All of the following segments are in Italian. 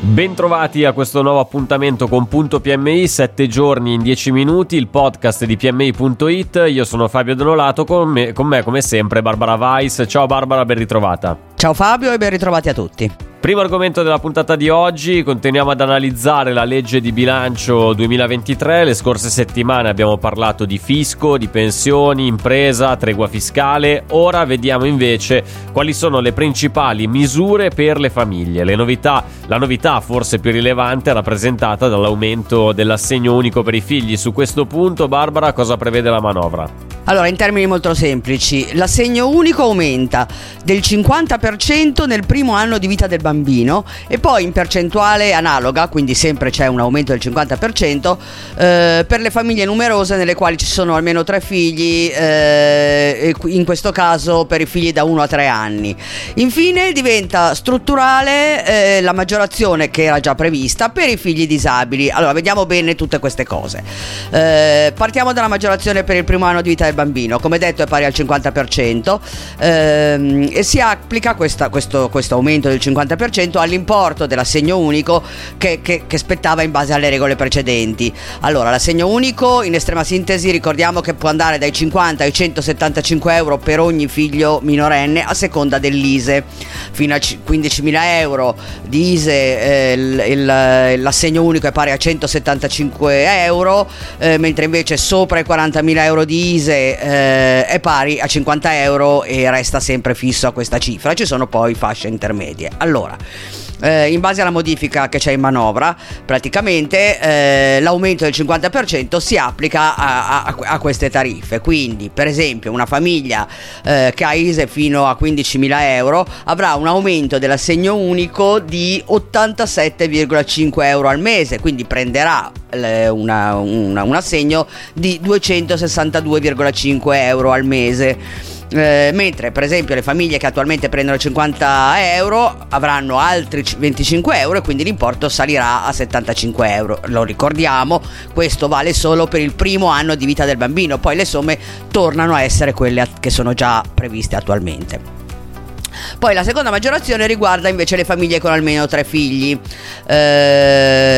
Bentrovati a questo nuovo appuntamento con Punto PMI, 7 giorni in 10 minuti, il podcast di PMI.it. Io sono Fabio Donolato, con me, con me come sempre Barbara Weiss. Ciao Barbara, ben ritrovata. Ciao Fabio e ben ritrovati a tutti. Primo argomento della puntata di oggi, continuiamo ad analizzare la legge di bilancio 2023. Le scorse settimane abbiamo parlato di fisco, di pensioni, impresa, tregua fiscale. Ora vediamo invece quali sono le principali misure per le famiglie. Le novità, la novità forse più rilevante è rappresentata dall'aumento dell'assegno unico per i figli. Su questo punto, Barbara, cosa prevede la manovra? Allora, in termini molto semplici, l'assegno unico aumenta del 50% nel primo anno di vita del bambino e poi in percentuale analoga, quindi sempre c'è un aumento del 50%, eh, per le famiglie numerose nelle quali ci sono almeno tre figli, eh, in questo caso per i figli da 1 a 3 anni. Infine diventa strutturale eh, la maggiorazione che era già prevista per i figli disabili. Allora, vediamo bene tutte queste cose. Eh, partiamo dalla maggiorazione per il primo anno di vita del bambino, come detto è pari al 50% ehm, e si applica questa, questo, questo, aumento del 50% all'importo dell'assegno unico che, che, che, spettava in base alle regole precedenti. Allora, l'assegno unico in estrema sintesi ricordiamo che può andare dai 50 ai 175 euro per ogni figlio minorenne a seconda dell'ISE, fino a 15.000 euro di ISE eh, il, il, l'assegno unico è pari a 175 euro, eh, mentre invece sopra i 40.000 euro di ISE eh, è pari a 50 euro e resta sempre fisso a questa cifra. Ci sono poi fasce intermedie. Allora, eh, in base alla modifica che c'è in manovra, praticamente eh, l'aumento del 50% si applica a, a, a, queste tariffe. Quindi, per esempio, una famiglia eh, che ha ISE fino a 15.000 euro avrà un aumento dell'assegno unico di 87,5 euro al mese, quindi prenderà una, una, un assegno di 262,5 euro al mese. Eh, mentre per esempio le famiglie che attualmente prendono 50 euro avranno altri 25 euro e quindi l'importo salirà a 75 euro. Lo ricordiamo, questo vale solo per il primo anno di vita del bambino, poi le somme tornano a essere quelle che sono già previste attualmente. Poi la seconda maggiorazione riguarda invece le famiglie con almeno tre figli eh,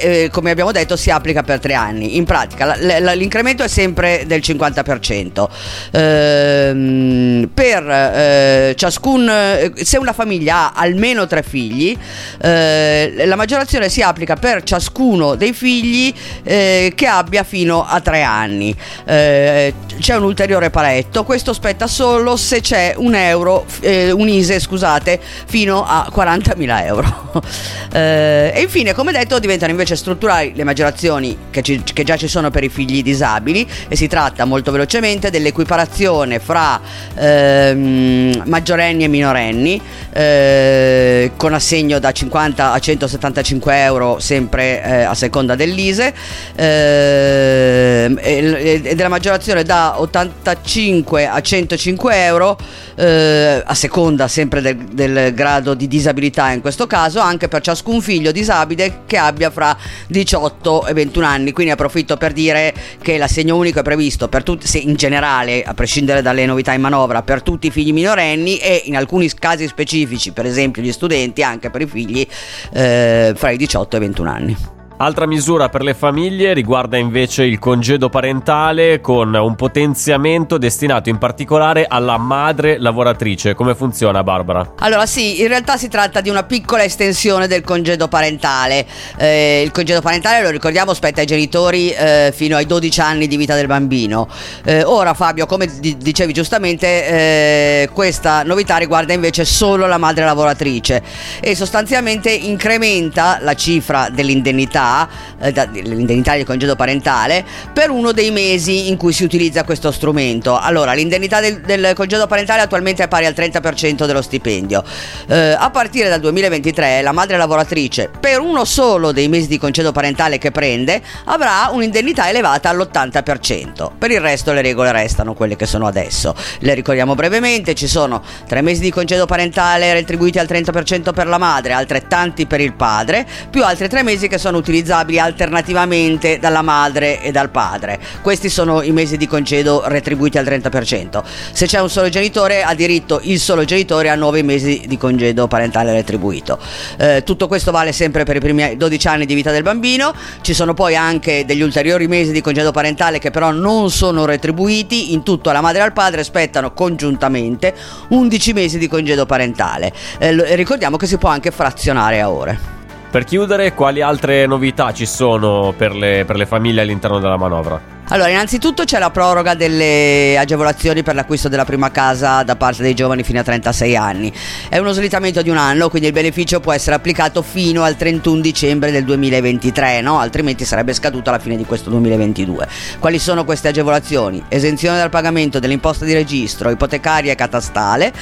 eh, come abbiamo detto si applica per tre anni. In pratica la, la, l'incremento è sempre del 50%. Eh, per eh, ciascun, eh, se una famiglia ha almeno tre figli, eh, la maggiorazione si applica per ciascuno dei figli che abbia fino a tre anni. c'è un ulteriore paletto, questo spetta solo se c'è un euro eh, un ISE, scusate, fino a 40.000 euro. eh, e infine, come detto, diventano invece strutturali le maggiorazioni che, ci, che, già ci sono per i figli disabili e si tratta molto velocemente dell'equiparazione fra ehm, maggiorenni e minorenni eh, con assegno da 50 a 175 euro sempre eh, a seconda dell'ISE ehm, e, e della maggiorazione da 85 a 105 euro eh, a seconda sempre del, del, grado di disabilità in questo caso, anche per ciascun figlio disabile che abbia fra 18 e 21 anni. Quindi approfitto per dire che l'assegno unico è previsto per tutti, in generale, a prescindere dalle novità in manovra, per tutti i figli minorenni e in alcuni casi specifici, per esempio gli studenti, anche per i figli eh, fra i 18 e i 21 anni. Altra misura per le famiglie riguarda invece il congedo parentale con un potenziamento destinato in particolare alla madre lavoratrice. Come funziona Barbara? Allora sì, in realtà si tratta di una piccola estensione del congedo parentale. Eh, il congedo parentale, lo ricordiamo, spetta ai genitori eh, fino ai 12 anni di vita del bambino. Eh, ora Fabio, come d- dicevi giustamente, eh, questa novità riguarda invece solo la madre lavoratrice e sostanzialmente incrementa la cifra dell'indennità l'indennità, eh, l'indennità di congedo parentale per uno dei mesi in cui si utilizza questo strumento. Allora, l'indennità del, del congedo parentale attualmente è pari al 30% dello stipendio. Eh, a partire dal 2023 la madre lavoratrice per uno solo dei mesi di congedo parentale che prende avrà un'indennità elevata all'80%. Per il resto le regole restano quelle che sono adesso. Le ricordiamo brevemente, ci sono tre mesi di congedo parentale retribuiti al 30% per la madre, altrettanti per il padre, più altri tre mesi che sono utilizzabili alternativamente dalla madre e dal padre. Questi sono i mesi di congedo retribuiti al 30%. Se c'è un solo genitore ha diritto il solo genitore a nove mesi di congedo parentale retribuito. Eh, tutto questo vale sempre per i primi 12 anni di vita del bambino, ci sono poi anche degli ulteriori mesi di congedo parentale che però non sono retribuiti, in tutto alla madre e al padre aspettano congiuntamente 11 mesi di congedo parentale. Eh, ricordiamo che si può anche frazionare a ore. Per chiudere, quali altre novità ci sono per le, per le famiglie all'interno della manovra? Allora, innanzitutto c'è la proroga delle agevolazioni per l'acquisto della prima casa da parte dei giovani fino a 36 anni. È uno slittamento di un anno, quindi il beneficio può essere applicato fino al 31 dicembre del 2023, no? altrimenti sarebbe scaduto alla fine di questo 2022. Quali sono queste agevolazioni? Esenzione dal pagamento dell'imposta di registro, ipotecaria e catastale,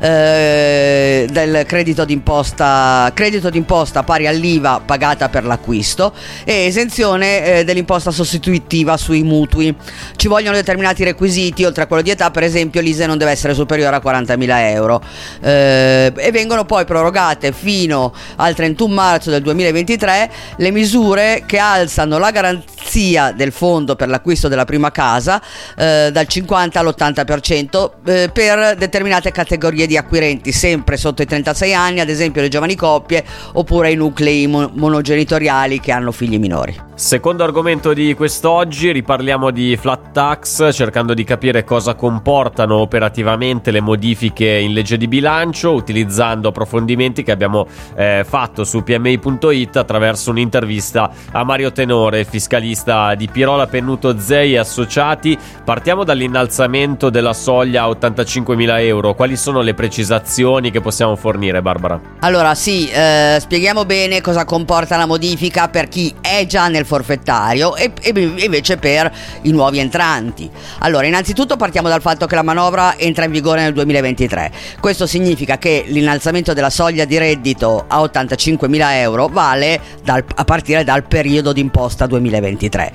eh, del credito d'imposta, credito d'imposta pari all'IVA pagata per l'acquisto e esenzione eh, dell'imposta sostitutiva sui mutui mutui. Ci vogliono determinati requisiti, oltre a quello di età, per esempio l'ISE non deve essere superiore a 40.000 euro eh, e vengono poi prorogate fino al 31 marzo del 2023 le misure che alzano la garanzia del fondo per l'acquisto della prima casa eh, dal 50 all'80% eh, per determinate categorie di acquirenti, sempre sotto i 36 anni, ad esempio le giovani coppie oppure i nuclei monogenitoriali che hanno figli minori. Secondo argomento di quest'oggi riparliamo di flat tax cercando di capire cosa comportano operativamente le modifiche in legge di bilancio utilizzando approfondimenti che abbiamo eh, fatto su pmi.it attraverso un'intervista a Mario Tenore, fiscalista di Pirola Pennuto Zei e Associati. Partiamo dall'innalzamento della soglia a 85.000 euro. Quali sono le precisazioni che possiamo fornire Barbara? Allora sì, eh, spieghiamo bene cosa comporta la modifica per chi è già nel del forfettario e, e, invece per i nuovi entranti. Allora, innanzitutto partiamo dal fatto che la manovra entra in vigore nel 2023. Questo significa che l'innalzamento della soglia di reddito a 85.000 euro vale dal, a partire dal periodo d'imposta 2023.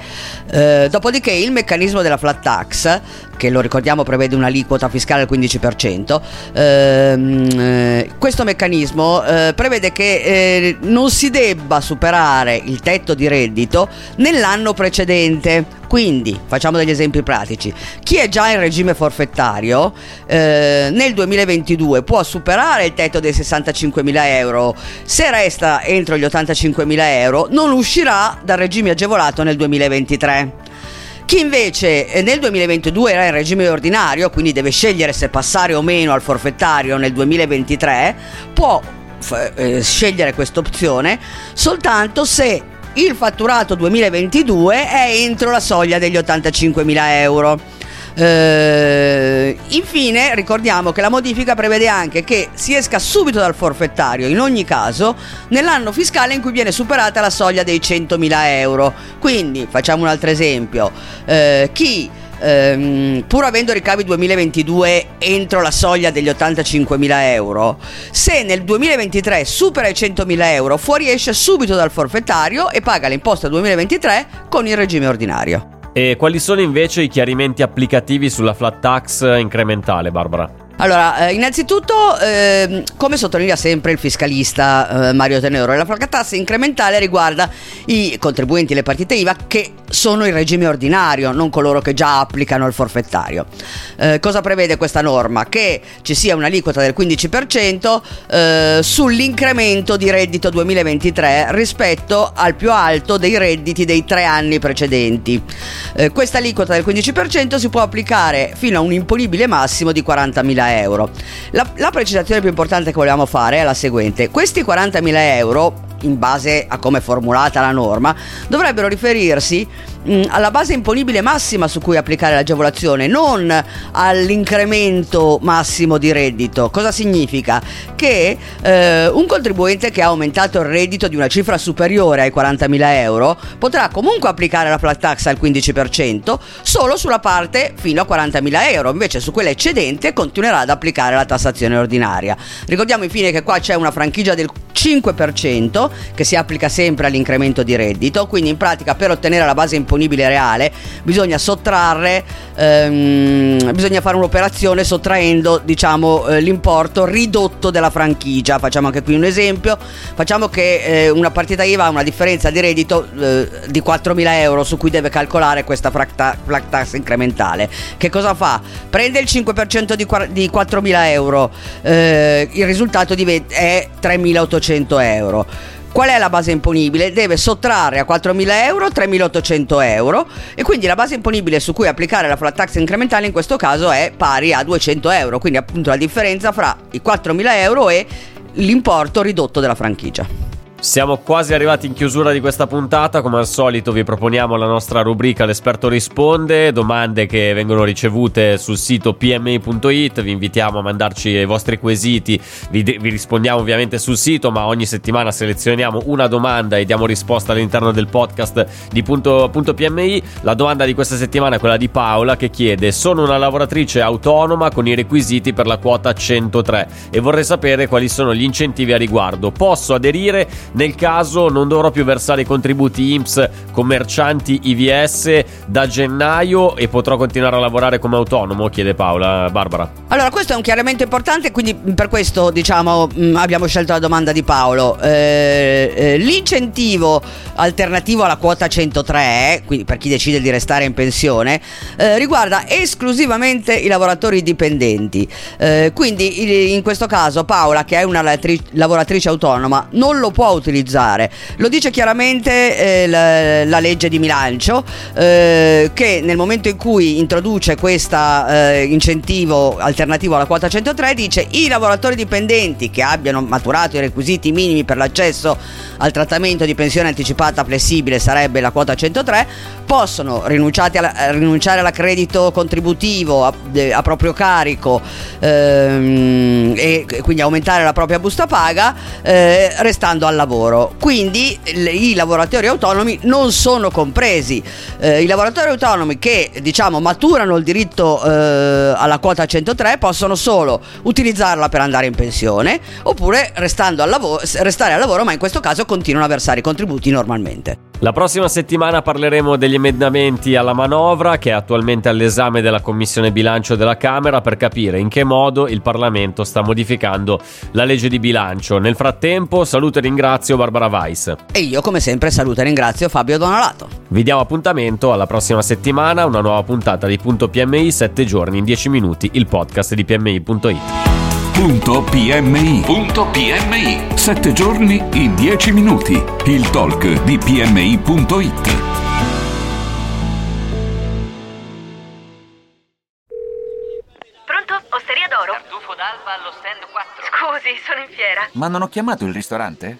Eh, dopodiché il meccanismo della flat tax che lo ricordiamo prevede un'aliquota fiscale al 15%, ehm, eh, questo meccanismo eh, prevede che eh, non si debba superare il tetto di reddito nell'anno precedente. Quindi facciamo degli esempi pratici. Chi è già in regime forfettario eh, nel 2022 può superare il tetto dei 65.000 euro. Se resta entro gli 85.000 euro non uscirà dal regime agevolato nel 2023. Chi invece eh, nel 2022 era in regime ordinario, quindi deve scegliere se passare o meno al forfettario nel 2023, può eh, scegliere questa opzione soltanto se il fatturato 2022 è entro la soglia degli 85.000 euro. Eh, infine ricordiamo che la modifica prevede anche che si esca subito dal forfettario in ogni caso nell'anno fiscale in cui viene superata la soglia dei 100.000 euro. Quindi facciamo un altro esempio. Eh, chi ehm, pur avendo ricavi 2022 entro la soglia degli 85.000 euro, se nel 2023 supera i 100.000 euro fuoriesce subito dal forfettario e paga l'imposta 2023 con il regime ordinario. E quali sono invece i chiarimenti applicativi sulla flat tax incrementale, Barbara? Allora, eh, innanzitutto, eh, come sottolinea sempre il fiscalista eh, Mario Tenero, la tax incrementale riguarda i contribuenti e le partite IVA che sono in regime ordinario, non coloro che già applicano il forfettario. Eh, cosa prevede questa norma? Che ci sia un'aliquota del 15% eh, sull'incremento di reddito 2023 rispetto al più alto dei redditi dei tre anni precedenti. Eh, questa aliquota del 15% si può applicare fino a un imponibile massimo di 40.000 euro. La, la precisazione più importante che volevamo fare è la seguente: questi 40.000 euro in base a come è formulata la norma, dovrebbero riferirsi mh, alla base imponibile massima su cui applicare l'agevolazione, non all'incremento massimo di reddito. Cosa significa? Che eh, un contribuente che ha aumentato il reddito di una cifra superiore ai 40.000 euro potrà comunque applicare la flat tax al 15% solo sulla parte fino a 40.000 euro, invece su quella eccedente continuerà ad applicare la tassazione ordinaria. Ricordiamo infine che qua c'è una franchigia del 5% che si applica sempre all'incremento di reddito, quindi in pratica per ottenere la base imponibile reale bisogna sottrarre, ehm, bisogna fare un'operazione sottraendo diciamo eh, l'importo ridotto della franchigia. Facciamo anche qui un esempio, facciamo che eh, una partita IVA ha una differenza di reddito eh, di 4.000 euro su cui deve calcolare questa flat tax incrementale. Che cosa fa? Prende il 5% di, di 4.000 euro, eh, il risultato è 3.800 4.800 euro. Qual è la base imponibile? Deve sottrarre a 4.000 euro 3.800 euro e quindi la base imponibile su cui applicare la flat tax incrementale in questo caso è pari a 200 euro, quindi appunto la differenza fra i 4.000 euro e l'importo ridotto della franchigia. Siamo quasi arrivati in chiusura di questa puntata, come al solito vi proponiamo la nostra rubrica L'esperto risponde, domande che vengono ricevute sul sito pmi.it, vi invitiamo a mandarci i vostri quesiti, vi, vi, rispondiamo ovviamente sul sito, ma ogni settimana selezioniamo una domanda e diamo risposta all'interno del podcast di punto, punto PMI. La domanda di questa settimana è quella di Paola che chiede sono una lavoratrice autonoma con i requisiti per la quota 103 e vorrei sapere quali sono gli incentivi a riguardo. Posso aderire? Nel caso non dovrò più versare i contributi IMSS commercianti IVS da gennaio e potrò continuare a lavorare come autonomo? Chiede Paola. Barbara. Allora, questo è un chiarimento importante, quindi per questo diciamo mm, abbiamo scelto la domanda di Paolo. Eh, eh, l'incentivo alternativo alla quota 103, quindi per chi decide di restare in pensione, eh, riguarda esclusivamente i lavoratori dipendenti. Eh, quindi in questo caso Paola, che è una lavoratrice autonoma, non lo può utilizzare. Lo dice chiaramente eh, la, la, legge di bilancio eh, che nel momento in cui introduce questo eh, incentivo alternativo alla quota 103 dice i lavoratori dipendenti che abbiano maturato i requisiti minimi per l'accesso al trattamento di pensione anticipata flessibile sarebbe la quota 103 possono alla, rinunciare all'accredito contributivo a, a proprio carico ehm, e quindi aumentare la propria busta paga eh, restando al lavoro lavoro. Quindi i lavoratori autonomi non sono compresi. Eh, I lavoratori autonomi che diciamo maturano il diritto eh, alla quota 103 possono solo utilizzarla per andare in pensione oppure al lavoro, restare al lavoro ma in questo caso continuano a versare i contributi normalmente. La prossima settimana parleremo degli emendamenti alla manovra che è attualmente all'esame della Commissione bilancio della Camera per capire in che modo il Parlamento sta modificando la legge di bilancio. Nel frattempo saluto e ringrazio Barbara Weiss. E io come sempre saluto e ringrazio Fabio Donalato. Vi diamo appuntamento alla prossima settimana, una nuova puntata di Punto PMI 7 giorni in 10 minuti, il podcast di PMI.it. Punto PMI. Punto PMI. Sette giorni in dieci minuti. Il talk di PMI.it. Pronto? Osteria d'oro? Tartufo d'alba allo stand 4. Scusi, sono in fiera. Ma non ho chiamato il ristorante?